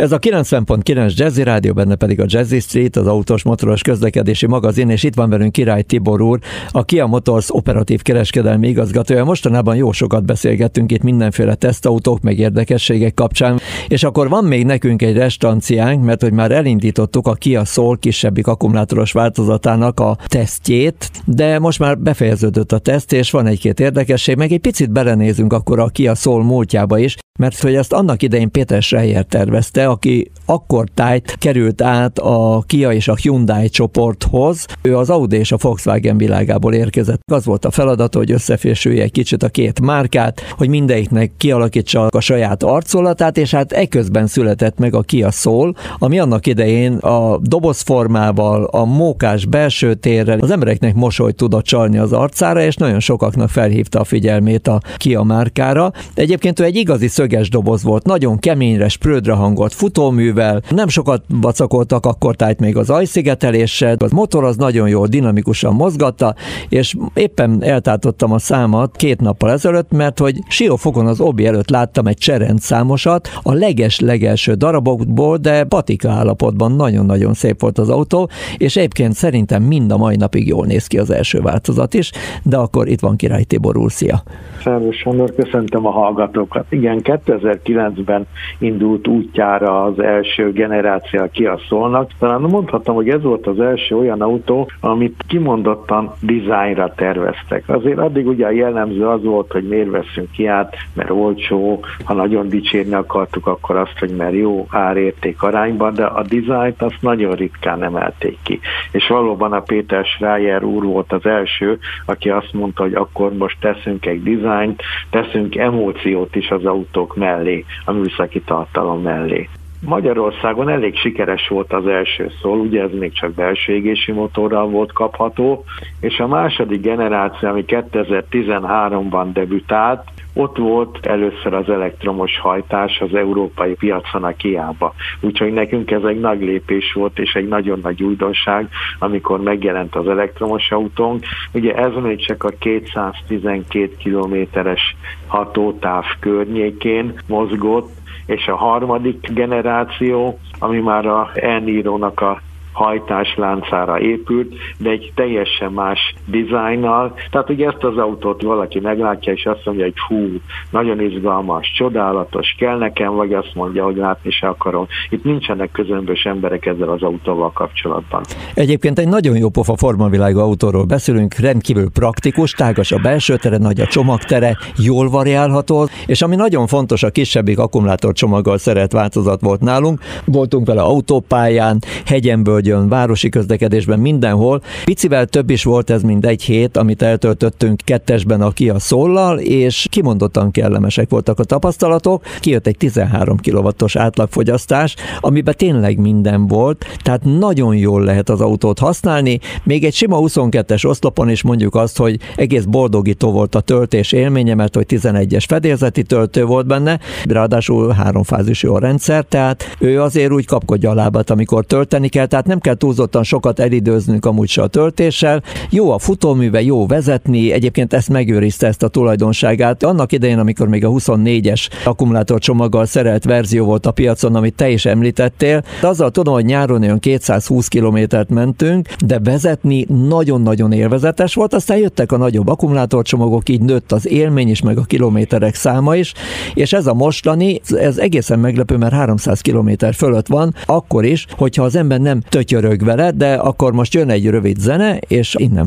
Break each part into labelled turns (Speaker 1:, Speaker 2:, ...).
Speaker 1: Ez a 90.9 Jazzy Rádió, benne pedig a Jazzy Street, az autós motoros közlekedési magazin, és itt van velünk Király Tibor úr, a Kia Motors operatív kereskedelmi igazgatója. Mostanában jó sokat beszélgettünk itt mindenféle tesztautók, meg érdekességek kapcsán, és akkor van még nekünk egy restanciánk, mert hogy már elindítottuk a Kia Soul kisebbik akkumulátoros változatának a tesztjét, de most már befejeződött a teszt, és van egy-két érdekesség, meg egy picit belenézünk akkor a Kia Soul múltjába is, mert hogy ezt annak idején Péter Schreier tervezte, aki akkor tájt került át a Kia és a Hyundai csoporthoz. Ő az Audi és a Volkswagen világából érkezett. Az volt a feladata, hogy összefésülje egy kicsit a két márkát, hogy mindegyiknek kialakítsa a saját arcolatát, és hát eközben született meg a Kia Soul, ami annak idején a dobozformával, a mókás belső térrel az embereknek mosolyt tudott csalni az arcára, és nagyon sokaknak felhívta a figyelmét a Kia márkára. Egyébként ő egy igazi szöges doboz volt, nagyon keményre, sprödre hangolt futóművel, nem sokat vacakoltak akkor tájt még az ajszigeteléssel, az motor az nagyon jól dinamikusan mozgatta, és éppen eltátottam a számat két nappal ezelőtt, mert hogy Siófokon az obi előtt láttam egy cserend számosat, a leges-legelső darabokból, de patika állapotban nagyon-nagyon szép volt az autó, és egyébként szerintem mind a mai napig jól néz ki az első változat is, de akkor itt van Király Tibor úr, szia!
Speaker 2: Szervusz Sándor, köszöntöm a hallgatókat. Igen, 2009-ben indult útjára az első generáció Kia Soulnak. Talán mondhatom, hogy ez volt az első olyan autó, amit kimondottan dizájnra terveztek. Azért addig ugye a jellemző az volt, hogy miért veszünk ki át, mert olcsó, ha nagyon dicsérni akartuk, akkor azt, hogy mert jó árérték arányban, de a dizájnt azt nagyon ritkán emelték ki. És valóban a Péter Schreier úr volt az első, aki azt mondta, hogy akkor most teszünk egy dizájnt, teszünk emóciót is az autók mellé, a műszaki tartalom mellé. Magyarországon elég sikeres volt az első szól, ugye ez még csak belső égési motorral volt kapható, és a második generáció, ami 2013-ban debütált, ott volt először az elektromos hajtás az európai piacon a Kiába. Úgyhogy nekünk ez egy nagy lépés volt, és egy nagyon nagy újdonság, amikor megjelent az elektromos autónk. Ugye ez még csak a 212 kilométeres hatótáv környékén mozgott, és a harmadik generáció, ami már a Eniro-nak a hajtásláncára épült, de egy teljesen más dizájnnal. Tehát ugye ezt az autót valaki meglátja, és azt mondja, hogy hú, nagyon izgalmas, csodálatos, kell nekem, vagy azt mondja, hogy látni se akarom. Itt nincsenek közömbös emberek ezzel az autóval kapcsolatban.
Speaker 1: Egyébként egy nagyon jó pofa formavilágú autóról beszélünk, rendkívül praktikus, tágas a belső tere, nagy a csomagtere, jól variálható, és ami nagyon fontos, a kisebbik akkumulátor csomaggal szeret változat volt nálunk. Voltunk vele autópályán, hegyenből völgyön, városi közlekedésben, mindenhol. Picivel több is volt ez, mint egy hét, amit eltöltöttünk kettesben a Kia Sollal, és kimondottan kellemesek voltak a tapasztalatok. Kijött egy 13 kW-os átlagfogyasztás, amiben tényleg minden volt, tehát nagyon jól lehet az autót használni. Még egy sima 22-es oszlopon is mondjuk azt, hogy egész boldogító volt a töltés élménye, mert hogy 11-es fedélzeti töltő volt benne, ráadásul háromfázisú a rendszer, tehát ő azért úgy kapkodja a lábát, amikor tölteni kell, tehát nem kell túlzottan sokat elidőznünk amúgy se a töltéssel. Jó a futóműve, jó vezetni, egyébként ezt megőrizte ezt a tulajdonságát. Annak idején, amikor még a 24-es akkumulátorcsomaggal szerelt verzió volt a piacon, amit te is említettél, de azzal tudom, hogy nyáron olyan 220 kilométert mentünk, de vezetni nagyon-nagyon élvezetes volt, aztán jöttek a nagyobb akkumulátorcsomagok, így nőtt az élmény is, meg a kilométerek száma is, és ez a mostani, ez egészen meglepő, mert 300 kilométer fölött van, akkor is, hogyha az ember nem tötyörög vele, de akkor most jön egy rövid zene, és innen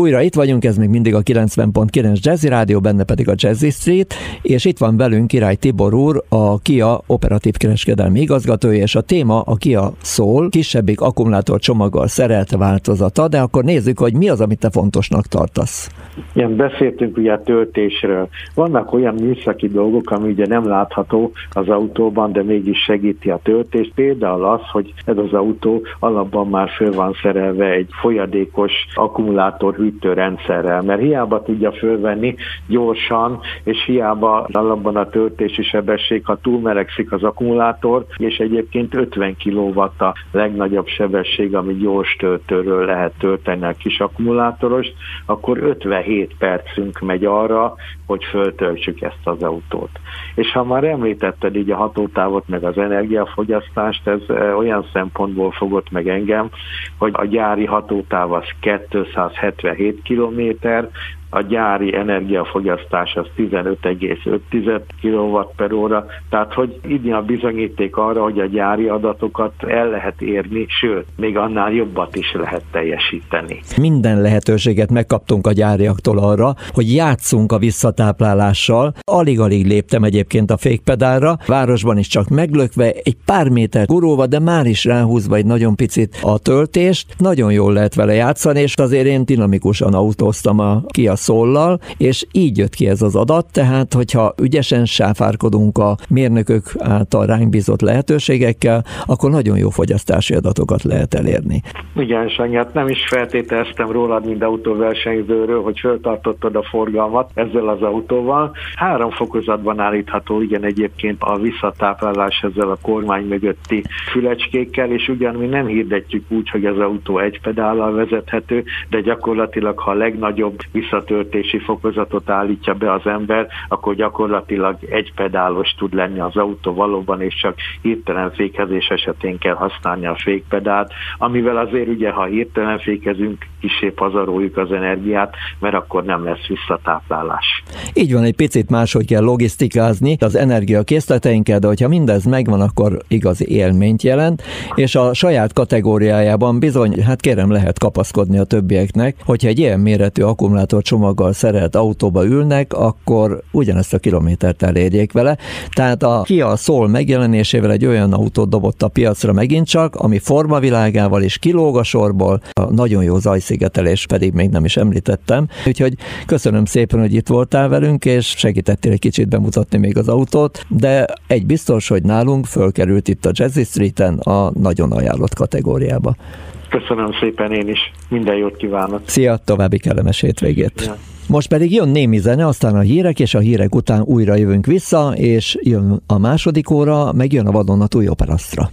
Speaker 1: Újra itt vagyunk, ez még mindig a 90.9 Jazzy Rádió, benne pedig a Jazzy Street, és itt van velünk Király Tibor úr, a Kia operatív kereskedelmi igazgatója, és a téma a Kia szól, kisebbik akkumulátor csomaggal szerelt változata, de akkor nézzük, hogy mi az, amit te fontosnak tartasz.
Speaker 2: Igen, beszéltünk ugye a töltésről. Vannak olyan műszaki dolgok, ami ugye nem látható az autóban, de mégis segíti a töltést. Például az, hogy ez az autó alapban már föl van szerelve egy folyadékos akkumulátor hűtőrendszerrel, mert hiába tudja fölvenni gyorsan, és hiába alapban a töltési sebesség, ha túlmelegszik az akkumulátor, és egyébként 50 kW a legnagyobb sebesség, ami gyors töltőről lehet tölteni a kis akkumulátoros, akkor 57 percünk megy arra, hogy föltöltsük ezt az autót. És ha már említetted így a hatótávot, meg az energiafogyasztást, ez olyan szempontból fogott meg engem, hogy a gyári hatótáv az 277 kilométer, a gyári energiafogyasztás az 15,5 kW per óra, tehát hogy így a bizonyíték arra, hogy a gyári adatokat el lehet érni, sőt, még annál jobbat is lehet teljesíteni.
Speaker 1: Minden lehetőséget megkaptunk a gyáriaktól arra, hogy játszunk a visszatáplálással. Alig-alig léptem egyébként a fékpedálra, városban is csak meglökve, egy pár méter gurulva, de már is ráhúzva egy nagyon picit a töltést. Nagyon jól lehet vele játszani, és azért én dinamikusan autóztam a Kia szóllal, és így jött ki ez az adat, tehát hogyha ügyesen sáfárkodunk a mérnökök által ránk bizott lehetőségekkel, akkor nagyon jó fogyasztási adatokat lehet elérni.
Speaker 2: Igen, Sanyát, nem is feltételeztem rólad, mint autóversenyzőről, hogy föltartottad a forgalmat ezzel az autóval. Három fokozatban állítható, igen, egyébként a visszatáplálás ezzel a kormány mögötti fülecskékkel, és ugyan mi nem hirdetjük úgy, hogy az autó egy pedállal vezethető, de gyakorlatilag, ha a legnagyobb visszat töltési fokozatot állítja be az ember, akkor gyakorlatilag egy pedálos tud lenni az autó valóban, és csak hirtelen fékezés esetén kell használni a fékpedált, amivel azért ugye, ha hirtelen fékezünk, kisé pazaroljuk az energiát, mert akkor nem lesz visszatáplálás.
Speaker 1: Így van, egy picit máshogy kell logisztikázni az energiakészleteinket, de hogyha mindez megvan, akkor igazi élményt jelent, és a saját kategóriájában bizony, hát kérem lehet kapaszkodni a többieknek, hogyha egy ilyen méretű akkumulátor csomaggal szerelt autóba ülnek, akkor ugyanezt a kilométert elérjék vele. Tehát a Kia Soul megjelenésével egy olyan autót dobott a piacra megint csak, ami formavilágával is kilóg a sorból, a nagyon jó zajszigetelés pedig még nem is említettem. Úgyhogy köszönöm szépen, hogy itt voltál velünk, és segítettél egy kicsit bemutatni még az autót, de egy biztos, hogy nálunk fölkerült itt a Jazzy Streeten a nagyon ajánlott kategóriába.
Speaker 2: Köszönöm szépen én is. Minden jót kívánok.
Speaker 1: Szia, további kellemes hétvégét. Ja. Most pedig jön némi zene, aztán a hírek, és a hírek után újra jövünk vissza, és jön a második óra, meg jön a vadonatúj operasztra.